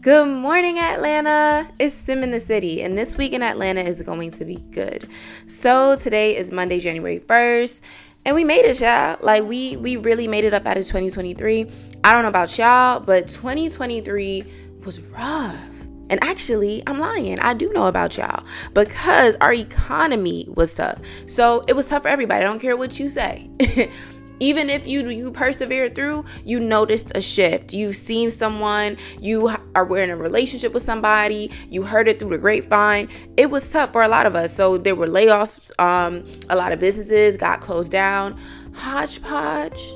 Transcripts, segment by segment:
Good morning, Atlanta. It's Sim in the city, and this week in Atlanta is going to be good. So today is Monday, January 1st, and we made it, y'all. Like we we really made it up out of 2023. I don't know about y'all, but 2023 was rough. And actually, I'm lying. I do know about y'all because our economy was tough. So it was tough for everybody. I don't care what you say. even if you you persevered through you noticed a shift. You've seen someone you are in a relationship with somebody you heard it through the grapevine. It was tough for a lot of us. So there were layoffs um, a lot of businesses got closed down. Hodgepodge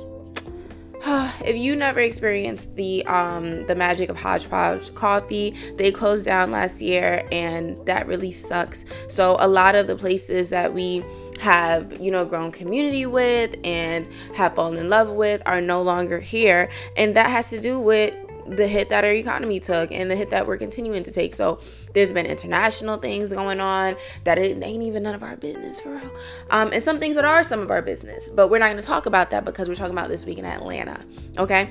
if you never experienced the um the magic of hodgepodge coffee they closed down last year and that really sucks. So a lot of the places that we have you know grown community with and have fallen in love with are no longer here. And that has to do with the hit that our economy took and the hit that we're continuing to take. So there's been international things going on that it ain't even none of our business for real. Um, and some things that are some of our business, but we're not going to talk about that because we're talking about this week in Atlanta. Okay.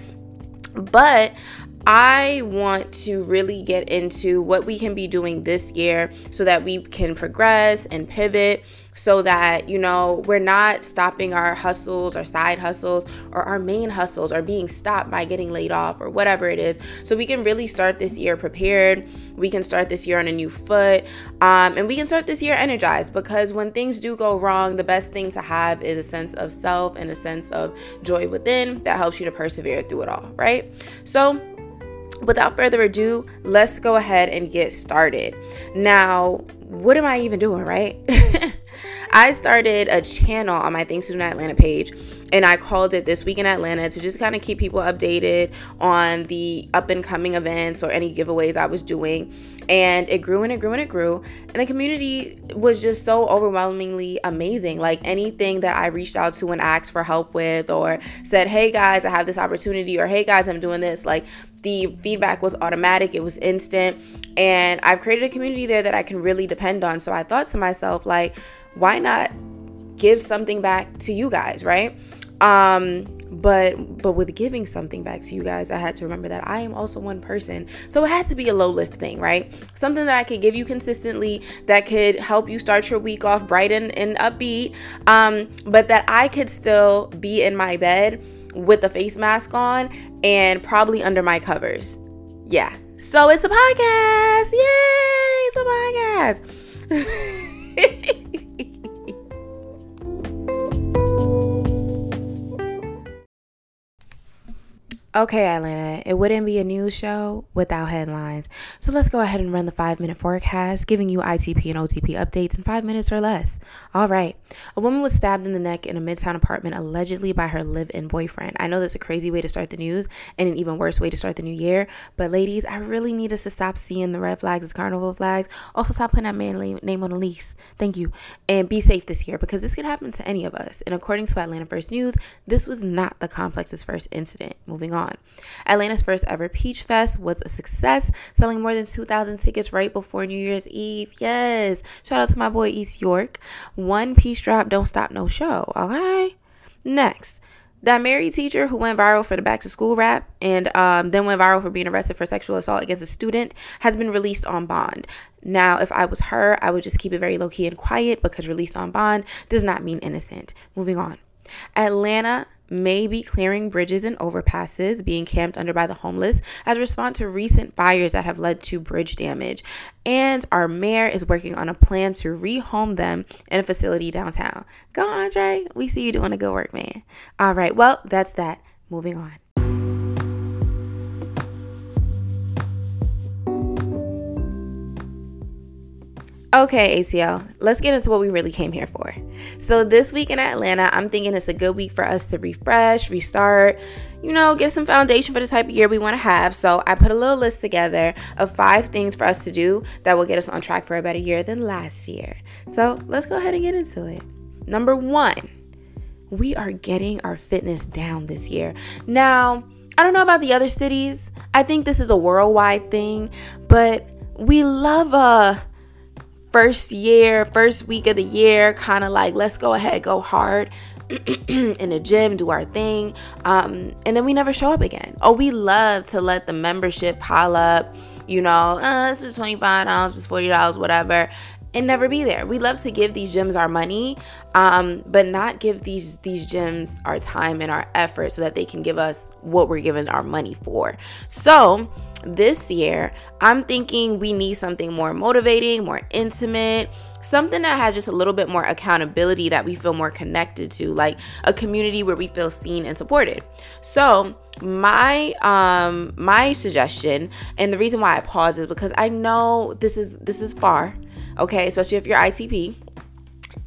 But I want to really get into what we can be doing this year so that we can progress and pivot so that, you know, we're not stopping our hustles, our side hustles, or our main hustles are being stopped by getting laid off or whatever it is. So we can really start this year prepared. We can start this year on a new foot. Um, and we can start this year energized because when things do go wrong, the best thing to have is a sense of self and a sense of joy within that helps you to persevere through it all, right? So, without further ado, let's go ahead and get started. Now, what am I even doing, right? I started a channel on my Things to Do in Atlanta page and I called it This Week in Atlanta to just kind of keep people updated on the up and coming events or any giveaways I was doing. And it grew and it grew and it grew. And the community was just so overwhelmingly amazing. Like anything that I reached out to and asked for help with, or said, hey guys, I have this opportunity, or hey guys, I'm doing this, like the feedback was automatic, it was instant. And I've created a community there that I can really depend on. So I thought to myself, like, why not give something back to you guys, right? Um, but but with giving something back to you guys, I had to remember that I am also one person. So it has to be a low lift thing, right? Something that I could give you consistently that could help you start your week off bright and, and upbeat. Um, but that I could still be in my bed with a face mask on and probably under my covers. Yeah. So it's a podcast. Yay! It's a podcast. Okay, Atlanta, it wouldn't be a news show without headlines. So let's go ahead and run the five minute forecast, giving you ITP and OTP updates in five minutes or less. All right. A woman was stabbed in the neck in a midtown apartment allegedly by her live in boyfriend. I know that's a crazy way to start the news and an even worse way to start the new year, but ladies, I really need us to stop seeing the red flags as carnival flags. Also, stop putting that man name on a lease. Thank you. And be safe this year because this could happen to any of us. And according to Atlanta First News, this was not the complex's first incident. Moving on on. Atlanta's first ever Peach Fest was a success, selling more than 2,000 tickets right before New Year's Eve. Yes. Shout out to my boy East York. One Peach Drop, Don't Stop No Show. Okay. Next. That married teacher who went viral for the back to school rap and um, then went viral for being arrested for sexual assault against a student has been released on bond. Now, if I was her, I would just keep it very low key and quiet because released on bond does not mean innocent. Moving on. Atlanta may be clearing bridges and overpasses being camped under by the homeless as a response to recent fires that have led to bridge damage. And our mayor is working on a plan to rehome them in a facility downtown. Go, Andre. We see you doing a good work, man. All right. Well, that's that. Moving on. Okay, ATL, let's get into what we really came here for. So, this week in Atlanta, I'm thinking it's a good week for us to refresh, restart, you know, get some foundation for the type of year we want to have. So, I put a little list together of five things for us to do that will get us on track for a better year than last year. So, let's go ahead and get into it. Number one, we are getting our fitness down this year. Now, I don't know about the other cities, I think this is a worldwide thing, but we love a first year, first week of the year, kind of like, let's go ahead, go hard in the gym, do our thing. Um, and then we never show up again. Oh, we love to let the membership pile up you know, uh, this is $25, just $40, whatever and never be there. We love to give these gyms our money, um, but not give these these gyms our time and our effort so that they can give us what we're giving our money for. So this year, I'm thinking we need something more motivating, more intimate, something that has just a little bit more accountability that we feel more connected to, like a community where we feel seen and supported. So, my um my suggestion and the reason why I pause is because I know this is this is far okay? Especially if you're ITP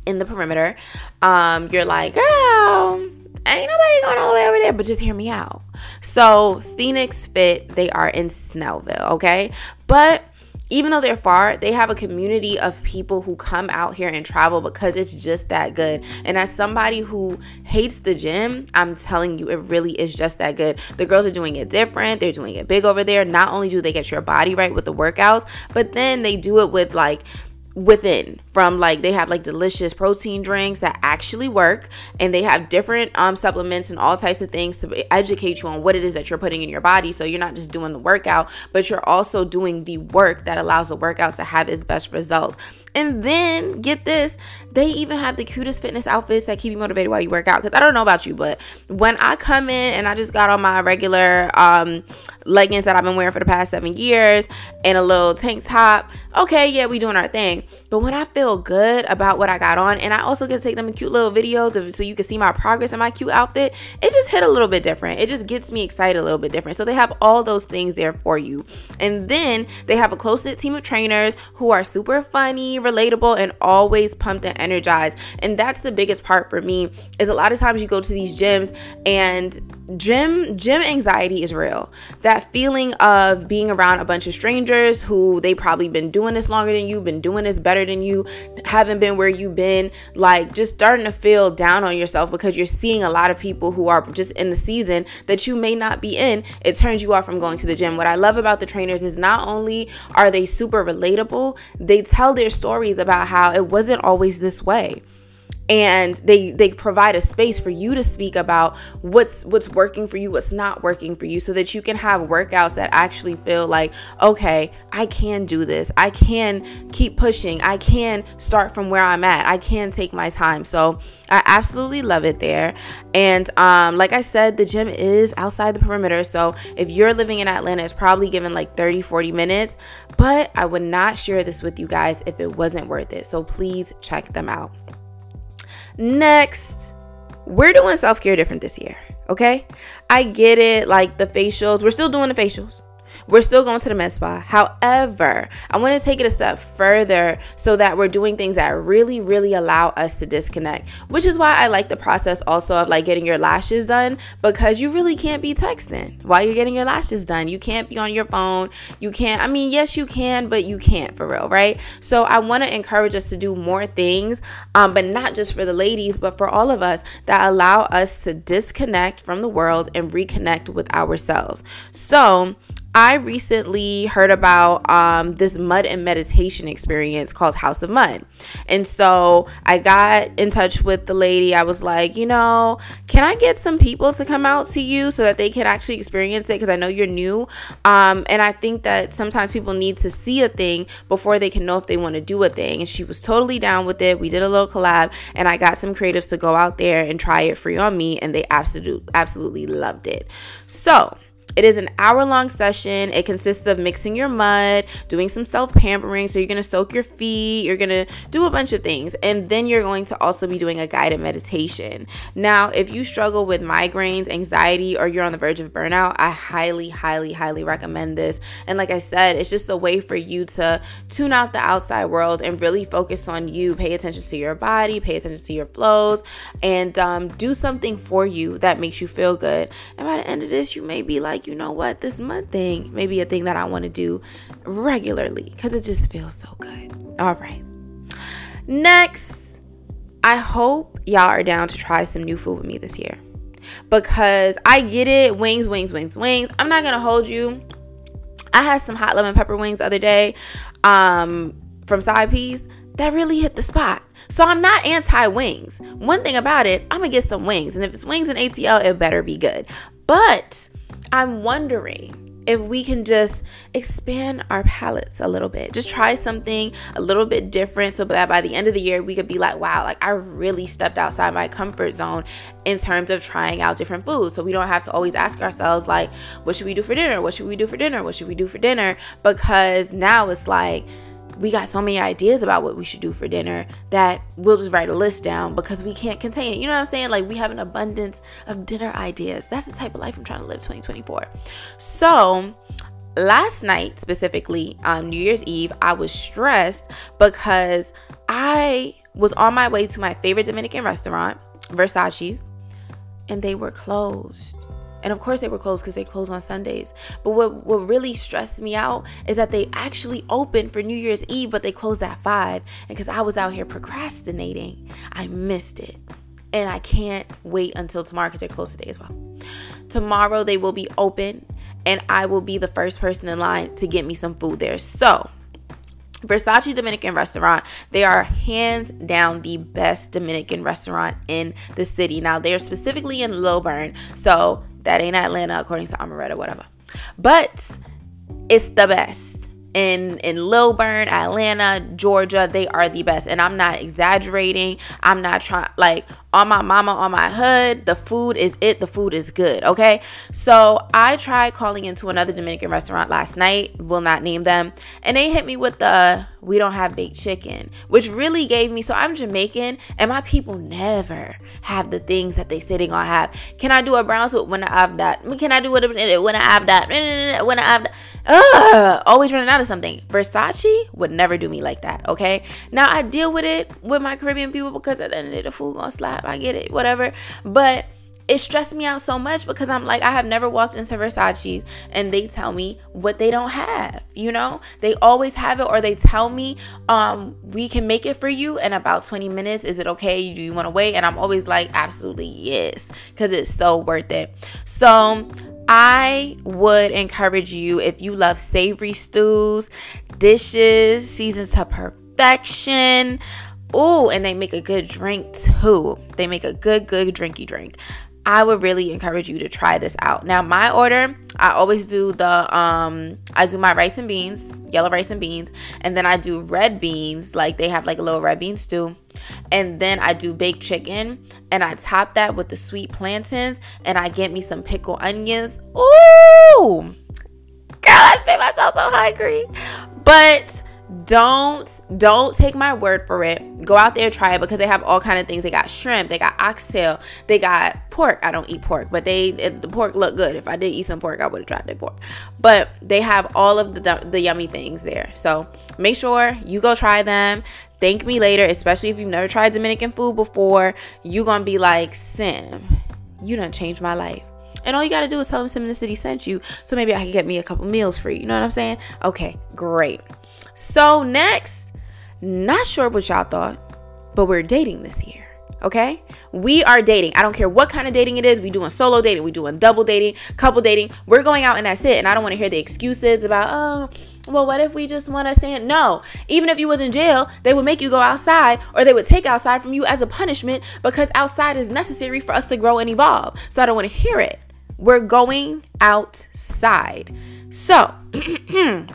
in the perimeter. Um, you're like, girl, ain't nobody going all the way over there, but just hear me out. So, Phoenix Fit, they are in Snellville, okay? But even though they're far, they have a community of people who come out here and travel because it's just that good. And as somebody who hates the gym, I'm telling you, it really is just that good. The girls are doing it different, they're doing it big over there. Not only do they get your body right with the workouts, but then they do it with like within from like they have like delicious protein drinks that actually work and they have different um supplements and all types of things to educate you on what it is that you're putting in your body. So you're not just doing the workout but you're also doing the work that allows the workouts to have its best results and then get this, they even have the cutest fitness outfits that keep you motivated while you work out. Because I don't know about you, but when I come in and I just got on my regular um, leggings that I've been wearing for the past seven years and a little tank top, okay, yeah, we doing our thing. But when I feel good about what I got on, and I also get to take them cute little videos of, so you can see my progress in my cute outfit, it just hit a little bit different. It just gets me excited a little bit different. So they have all those things there for you. And then they have a close knit team of trainers who are super funny, relatable and always pumped and energized. And that's the biggest part for me is a lot of times you go to these gyms and gym gym anxiety is real. That feeling of being around a bunch of strangers who they probably been doing this longer than you, been doing this better than you, haven't been where you've been, like just starting to feel down on yourself because you're seeing a lot of people who are just in the season that you may not be in. It turns you off from going to the gym. What I love about the trainers is not only are they super relatable, they tell their stories about how it wasn't always this way and they they provide a space for you to speak about what's what's working for you what's not working for you so that you can have workouts that actually feel like okay i can do this. I can keep pushing. I can start from where i'm at. I can take my time. So i absolutely love it there. And um like i said the gym is outside the perimeter. So if you're living in atlanta it's probably given like 30 40 minutes. But i would not share this with you guys if it wasn't worth it. So please check them out Next, we're doing self care different this year. Okay. I get it. Like the facials, we're still doing the facials. We're still going to the med spa. However, I want to take it a step further so that we're doing things that really, really allow us to disconnect, which is why I like the process also of like getting your lashes done because you really can't be texting while you're getting your lashes done. You can't be on your phone. You can't, I mean, yes, you can, but you can't for real, right? So I want to encourage us to do more things, um, but not just for the ladies, but for all of us that allow us to disconnect from the world and reconnect with ourselves. So, I recently heard about um, this mud and meditation experience called House of Mud. And so I got in touch with the lady. I was like, you know, can I get some people to come out to you so that they can actually experience it? Because I know you're new. Um, and I think that sometimes people need to see a thing before they can know if they want to do a thing. And she was totally down with it. We did a little collab and I got some creatives to go out there and try it free on me. And they absolutely, absolutely loved it. So, it is an hour long session. It consists of mixing your mud, doing some self pampering. So you're going to soak your feet, you're going to do a bunch of things. And then you're going to also be doing a guided meditation. Now, if you struggle with migraines, anxiety, or you're on the verge of burnout, I highly, highly, highly recommend this. And like I said, it's just a way for you to tune out the outside world and really focus on you. Pay attention to your body, pay attention to your flows, and um, do something for you that makes you feel good. And by the end of this, you may be like, you know what, this mud thing may be a thing that I want to do regularly because it just feels so good. All right. Next, I hope y'all are down to try some new food with me this year because I get it wings, wings, wings, wings. I'm not going to hold you. I had some hot lemon pepper wings the other day um, from Side Peas that really hit the spot. So I'm not anti wings. One thing about it, I'm gonna get some wings, and if it's wings and ATL, it better be good. But I'm wondering if we can just expand our palettes a little bit. Just try something a little bit different so that by the end of the year we could be like, wow, like I really stepped outside my comfort zone in terms of trying out different foods. So we don't have to always ask ourselves like, what should we do for dinner? What should we do for dinner? What should we do for dinner? Because now it's like we got so many ideas about what we should do for dinner that we'll just write a list down because we can't contain it. You know what I'm saying? Like we have an abundance of dinner ideas. That's the type of life I'm trying to live 2024. So, last night specifically on New Year's Eve, I was stressed because I was on my way to my favorite Dominican restaurant, Versace's, and they were closed. And of course they were closed because they close on Sundays. But what, what really stressed me out is that they actually opened for New Year's Eve, but they closed at five. And because I was out here procrastinating, I missed it. And I can't wait until tomorrow because they're closed today as well. Tomorrow they will be open and I will be the first person in line to get me some food there. So Versace Dominican restaurant, they are hands down the best Dominican restaurant in the city. Now, they're specifically in Lilburn, so that ain't Atlanta according to Amaretta, whatever. But it's the best. In in Lilburn, Atlanta, Georgia, they are the best. And I'm not exaggerating. I'm not trying like on my mama, on my hood. The food is it. The food is good. Okay. So I tried calling into another Dominican restaurant last night. Will not name them. And they hit me with the we don't have baked chicken, which really gave me. So I'm Jamaican, and my people never have the things that they say they gonna have. Can I do a brown soup when I have that? Can I do it when I have that? When I have that? Ugh, always running out of something. Versace would never do me like that. Okay. Now I deal with it with my Caribbean people because at the end of the day, the food gonna slap. I get it, whatever. But it stressed me out so much because I'm like, I have never walked into Versace's and they tell me what they don't have. You know, they always have it, or they tell me, um, we can make it for you in about 20 minutes. Is it okay? Do you want to wait? And I'm always like, absolutely yes, because it's so worth it. So, I would encourage you if you love savory stews, dishes, seasons to perfection, Oh, and they make a good drink too. They make a good, good drinky drink. I would really encourage you to try this out. Now, my order, I always do the um I do my rice and beans, yellow rice and beans, and then I do red beans, like they have like a little red bean stew. And then I do baked chicken and I top that with the sweet plantains and I get me some pickled onions. Ooh! Girl, I made myself so hungry. But don't don't take my word for it. Go out there try it because they have all kind of things. They got shrimp they got oxtail they got pork. I don't eat pork but they the pork looked good. If i did eat some pork i would have tried the pork. But they have all of the the yummy things there. So make sure you go try them. Thank me later especially if you've never tried dominican food before. You gonna be like sim you done changed my life. And all you gotta do is tell them Sim in the City sent you, so maybe I can get me a couple meals free. You know what I'm saying? Okay, great. So, next, not sure what y'all thought, but we're dating this year. Okay? We are dating. I don't care what kind of dating it is. We doing solo dating, we doing double dating, couple dating. We're going out and that's it. And I don't want to hear the excuses about, oh, well, what if we just want to say No. Even if you was in jail, they would make you go outside or they would take outside from you as a punishment because outside is necessary for us to grow and evolve. So I don't want to hear it. We're going outside. So,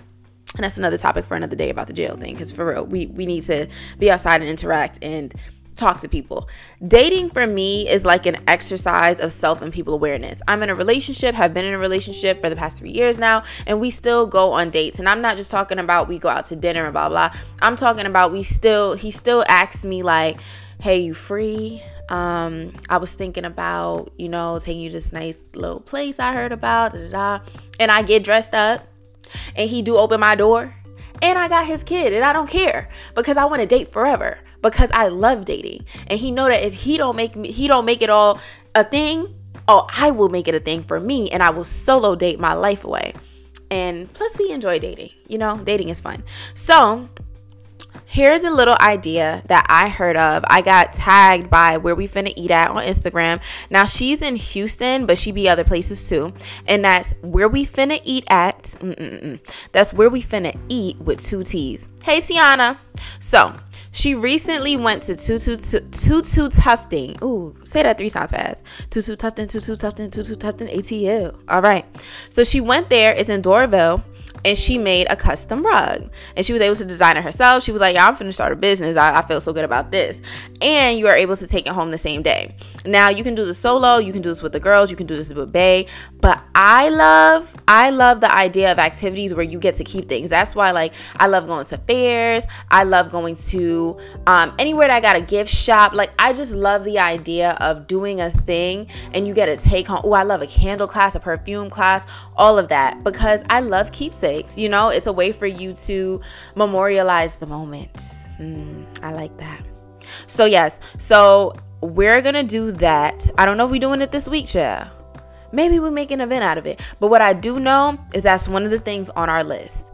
and that's another topic for another day about the jail thing because for real we we need to be outside and interact and talk to people. Dating for me is like an exercise of self and people awareness. I'm in a relationship have been in a relationship for the past three years now and we still go on dates. And i'm not just talking about we go out to dinner and blah blah. I'm talking about we still he still asks me like hey you free? Um, I was thinking about, you know, taking you to this nice little place I heard about, da, da, da. and I get dressed up and he do open my door and I got his kid and I don't care because I want to date forever because I love dating. And he know that if he don't make me he don't make it all a thing oh I will make it a thing for me and I will solo date my life away. And plus we enjoy dating you know dating is fun. So here's a little idea that I heard of. I got tagged by where we finna eat at on Instagram. Now she's in Houston, but she be other places too. And that's where we finna eat at. Mm-mm-mm. That's where we finna eat with two T's. Hey Sienna. So she recently went to Tutu Tutu Tufting. Ooh, say that three times fast. Tutu Tufting, Tutu Tufting, Tutu Tufting, ATL. All right. So she went there. It's in Doraville and she made a custom rug. And she was able to design it herself. She was like yeah i'm finna start a business. I, I, feel so good about this. And you are able to take it home the same day. Now you can do this solo. You can do this with the girls. You can do this with bay but i love i love the idea of activities where you get to keep things that's why like i love going to fairs i love going to um, anywhere that i got a gift shop like i just love the idea of doing a thing and you get to take home oh i love a candle class a perfume class all of that because i love keepsakes. You know, it's a way for you to memorialize the moment. Mm, I like that. So, yes, so we're gonna do that. I don't know if we're doing it this week, yeah. Maybe we make an event out of it. But what I do know is that's one of the things on our list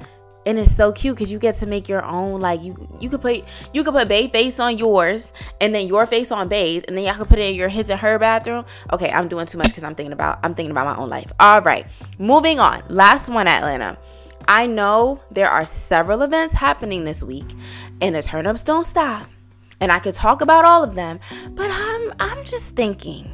and it's so cute because you get to make your own like you you could put you could put Bay face on yours and then your face on Bay's and then y'all could put it in your his and her bathroom. Okay, I'm doing too much because I'm thinking about I'm thinking about my own life. All right, moving on. Last one, Atlanta. I know there are several events happening this week, and the turnups don't stop. And I could talk about all of them, but I'm I'm just thinking.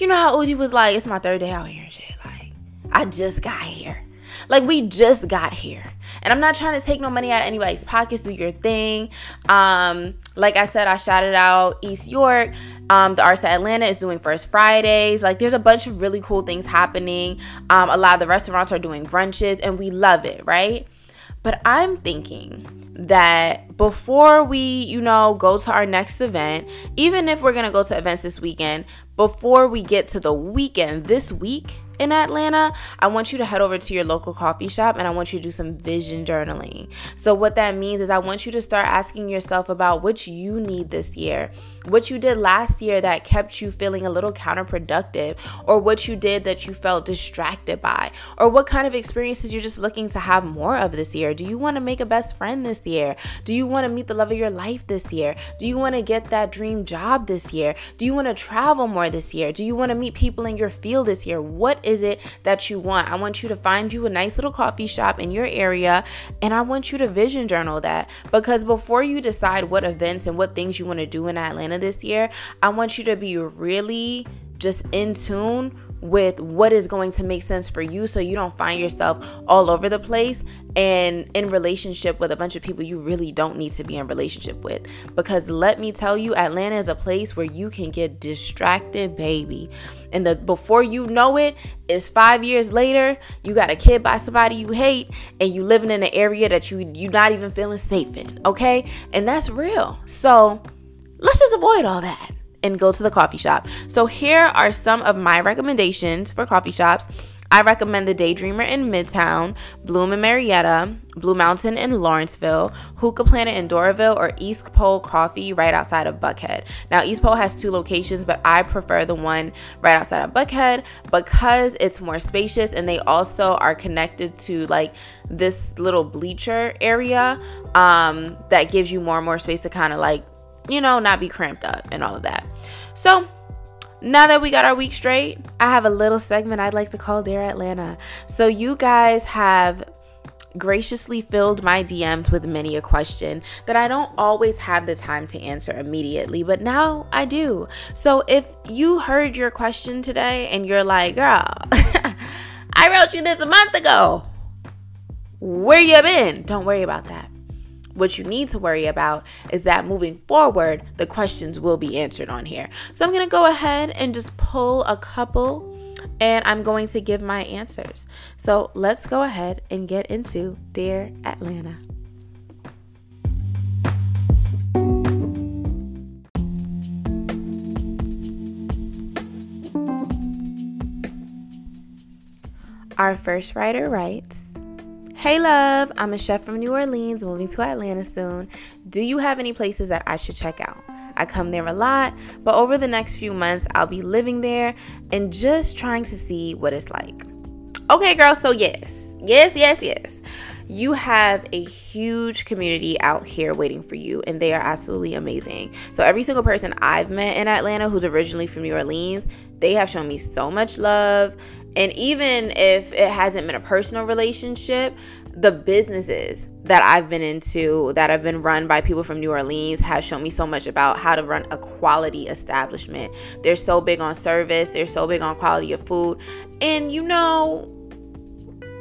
You know how Uji was like, it's my third day out here and shit. Like, I just got here. Like we just got here. And I'm not trying to take no money out of anybody's pockets. Do your thing. Um, like I said, I shouted out East York. Um, the Arts Atlanta is doing First Fridays. Like, there's a bunch of really cool things happening. Um, a lot of the restaurants are doing brunches, and we love it, right? But I'm thinking that before we, you know, go to our next event, even if we're gonna go to events this weekend, before we get to the weekend this week, in Atlanta, I want you to head over to your local coffee shop and I want you to do some vision journaling. So, what that means is I want you to start asking yourself about what you need this year, what you did last year that kept you feeling a little counterproductive, or what you did that you felt distracted by, or what kind of experiences you're just looking to have more of this year. Do you want to make a best friend this year? Do you want to meet the love of your life this year? Do you want to get that dream job this year? Do you want to travel more this year? Do you want to meet people in your field this year? What is it that you want? I want you to find you a nice little coffee shop in your area and I want you to vision journal that because before you decide what events and what things you want to do in Atlanta this year, I want you to be really just in tune with what is going to make sense for you so you don't find yourself all over the place and in relationship with a bunch of people you really don't need to be in relationship with. Because let me tell you Atlanta is a place where you can get distracted baby. And the before you know it it's 5 years later you got a kid by somebody you hate and you living in an area that you you're not even feeling safe in okay? And that's real. So let's just avoid all that and go to the coffee shop. So, here are some of my recommendations for coffee shops. I recommend the Daydreamer in Midtown, Bloom in Marietta, Blue Mountain in Lawrenceville, Hookah Planet in Doraville, or East Pole Coffee right outside of Buckhead. Now, East Pole has two locations, but I prefer the one right outside of Buckhead because it's more spacious and they also are connected to like this little bleacher area um, that gives you more and more space to kind of like you know, not be cramped up and all of that. So, now that we got our week straight, I have a little segment I'd like to call Dear Atlanta. So, you guys have graciously filled my DMs with many a question that I don't always have the time to answer immediately, but now I do. So, if you heard your question today and you're like, girl, I wrote you this a month ago, where you been? Don't worry about that. What you need to worry about is that moving forward, the questions will be answered on here. So I'm going to go ahead and just pull a couple and I'm going to give my answers. So let's go ahead and get into Dear Atlanta. Our first writer writes Hey, love, I'm a chef from New Orleans, moving to Atlanta soon. Do you have any places that I should check out? I come there a lot, but over the next few months, I'll be living there and just trying to see what it's like. Okay, girl, so yes, yes, yes, yes. you have a huge community out here waiting for you, and they are absolutely amazing. So, every single person I've met in Atlanta who's originally from New Orleans, they have shown me so much love. And even if it hasn't been a personal relationship, the businesses that I've been into that have been run by people from New Orleans have shown me so much about how to run a quality establishment. They're so big on service, they're so big on quality of food. And you know,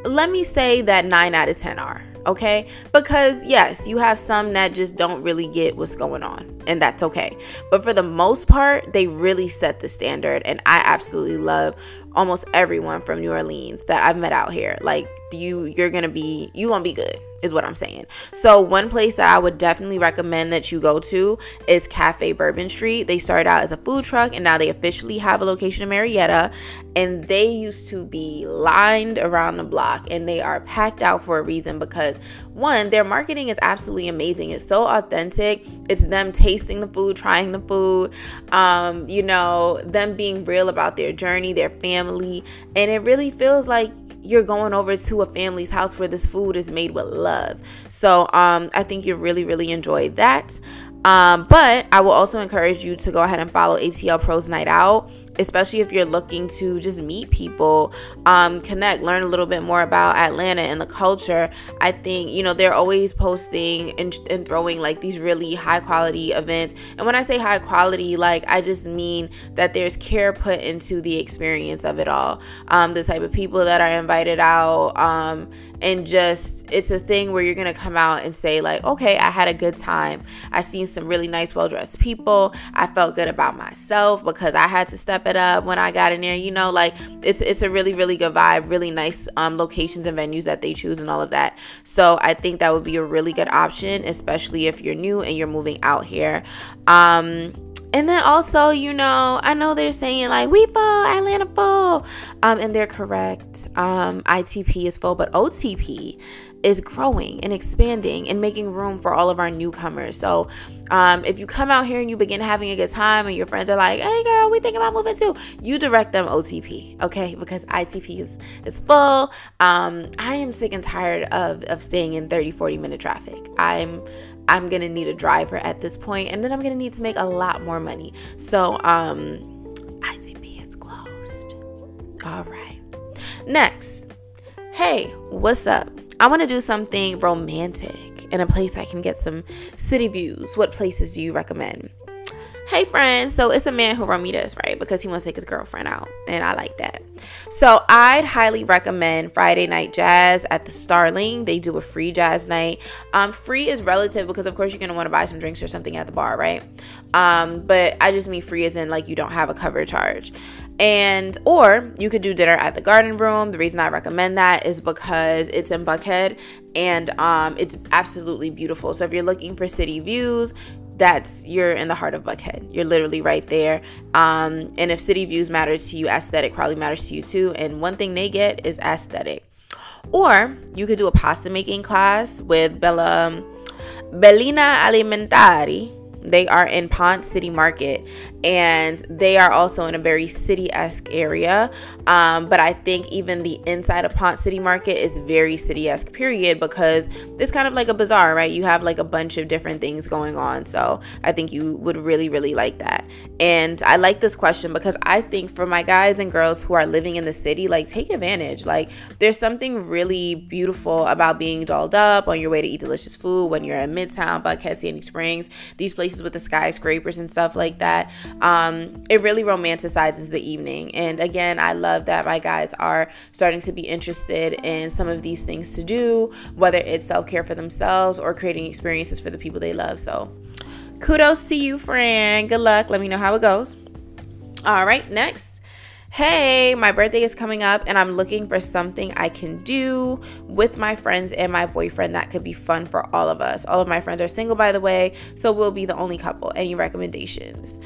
let me say that 9 out of 10 are okay? Because yes, you have some that just don't really get what's going on, and that's okay. But for the most part, they really set the standard, and I absolutely love almost everyone from New Orleans that I've met out here. Like you you're to be you to be good is what I'm saying. So one place that I would definitely recommend that you go to is Cafe Bourbon Street. They started out as a food truck and now they officially have a location in Marietta and they used to be lined around the block and they are packed out for a reason because one their marketing is absolutely amazing. It's so authentic. It's them tasting the food, trying the food, um, you know, them being real about their journey, their family, and it really feels like you're going over to a family's house where this food is made with love. So um, I think you really, really enjoy that. Um, but I will also encourage you to go ahead and follow ATL Pros Night Out especially if you're looking to just meet people, um, connect, learn a little bit more about Atlanta and the culture. I think, you know, they're always posting and, and throwing like these really high quality events. And when I say high quality, like I just mean that there's care put into the experience of it all. Um, the type of people that are invited out, um, and just it's a thing where you're gonna come out and say like okay i had a good time i seen some really nice well-dressed people i felt good about myself because i had to step it up when i got in there you know like it's it's a really really good vibe really nice um, locations and venues that they choose and all of that. So i think that would be a really good option especially if you're new and you're moving out here. Um and then also, you know, I know they're saying like we full, Atlanta full, um, and they're correct. Um, ITP is full, but OTP is growing and expanding and making room for all of our newcomers. So, um, if you come out here and you begin having a good time, and your friends are like, "Hey, girl, we think about moving too," you direct them OTP, okay? Because ITP is is full. Um, I am sick and tired of of staying in 30, 40 minute traffic. I'm I'm gonna need a driver at this point, and then I'm gonna need to make a lot more money. So, um, ITP is closed. All right. Next, hey, what's up? I want to do something romantic in a place I can get some city views. What places do you recommend? hey friend so it's a man who wrote me this right? Because he wants to take his girlfriend out and i like that. So i'd highly recommend friday night jazz at the starling. They do a free jazz night. Um, free is relative because of course you're going to want to buy some drinks or something at the bar right? Um, but i just mean free as in like you don't have a cover charge and or you could do dinner at the garden room the reason i recommend that is because it's in buckhead and um, it's absolutely beautiful so if you're looking for city views that's you're in the heart of Buckhead. You're literally right there. Um, and if city views matter to you, aesthetic probably matters to you too. And one thing they get is aesthetic. Or you could do a pasta making class with Bella Bellina Alimentari they are in Ponce City Market and they are also in a very city esque area. Um, but I think even the inside of Ponce City Market is very city esque, period, because it's kind of like a bazaar, right? You have like a bunch of different things going on. So I think you would really, really like that. And I like this question because I think for my guys and girls who are living in the city, like take advantage. Like there's something really beautiful about being dolled up on your way to eat delicious food when you're in Midtown, Buckhead, Sandy Springs, these places places with the skyscrapers and stuff like that. Um, it really romanticizes the evening. And again, I love that my guys are starting to be interested in some of these things to do, whether it's self care for themselves or creating experiences for the people they love. So, kudos to you, friend. Good luck. Let me know how it goes. All right, next hey, my birthday is coming up and I'm looking for something I can do with my friends and my boyfriend that could be fun for all of us. All of my friends are single, by the way, so we'll be the only couple. Any recommendations?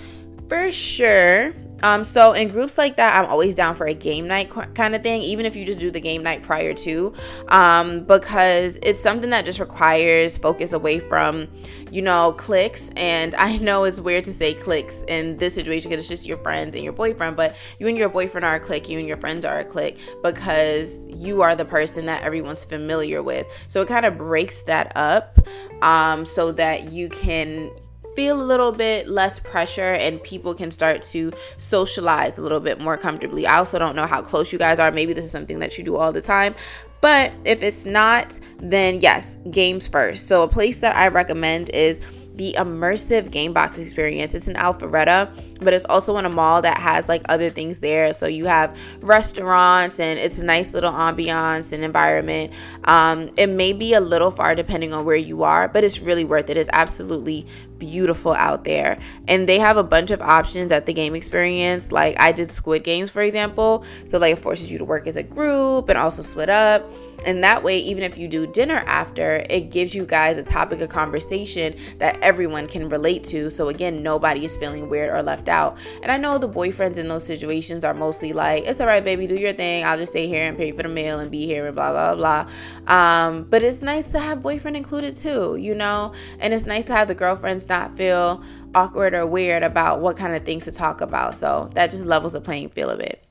For sure. Um, so in groups like that, I'm always down for a game night kind of thing, even if you just do the game night prior to, um, because it's something that just requires focus away from, you know, clicks. And I know it's weird to say clicks in this situation because it's just your friends and your boyfriend, but you and your boyfriend are a click, you and your friends are a click because you are the person that everyone's familiar with. So it kind of breaks that up um, so that you can feel a little bit less pressure and people can start to socialize a little bit more comfortably. I also don't know how close you guys are. Maybe this is something that you do all the time. But if it's not, then yes, games first. So a place that I recommend is the immersive game box experience. It's in Alpharetta, but it's also in a mall that has like other things there. So you have restaurants and it's a nice little ambiance and environment. Um, it may be a little far depending on where you are, but it's really worth it. It's absolutely beautiful out there. And they have a bunch of options at the game experience. Like I did Squid Games, for example. So like it forces you to work as a group and also split up. And that way, even if you do dinner after, it gives you guys a topic of conversation that everyone can relate to. So again, nobody is feeling weird or left out. And I know the boyfriends in those situations are mostly like, it's all right, baby, do your thing. I'll just stay here and pay for the meal and be here and blah, blah, blah. Um, but it's nice to have boyfriend included too, you know? And it's nice to have the girlfriends not feel awkward or weird about what kind of things to talk about. So that just levels the playing field a bit.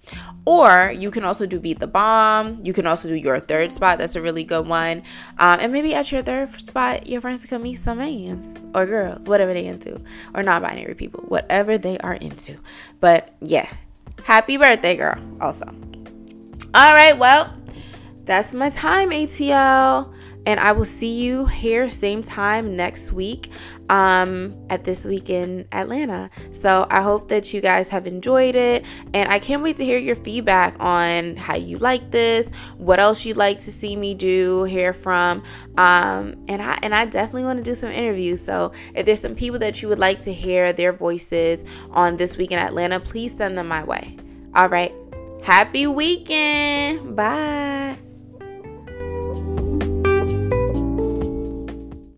Or you can also do beat the bomb. You can also do your third spot. That's a really good one. Um, and maybe at your third spot, your friends can meet some mans or girls, whatever they into, or non-binary people, whatever they are into. But yeah, happy birthday, girl. Also. All right. Well, that's my time, ATL and I will see you here same time next week um, at this week in Atlanta. So I hope that you guys have enjoyed it, and I can't wait to hear your feedback on how you like this, what else you'd like to see me do, hear from, um, and I and I definitely want to do some interviews. So if there's some people that you would like to hear their voices on this week in Atlanta, please send them my way. All right, happy weekend. Bye.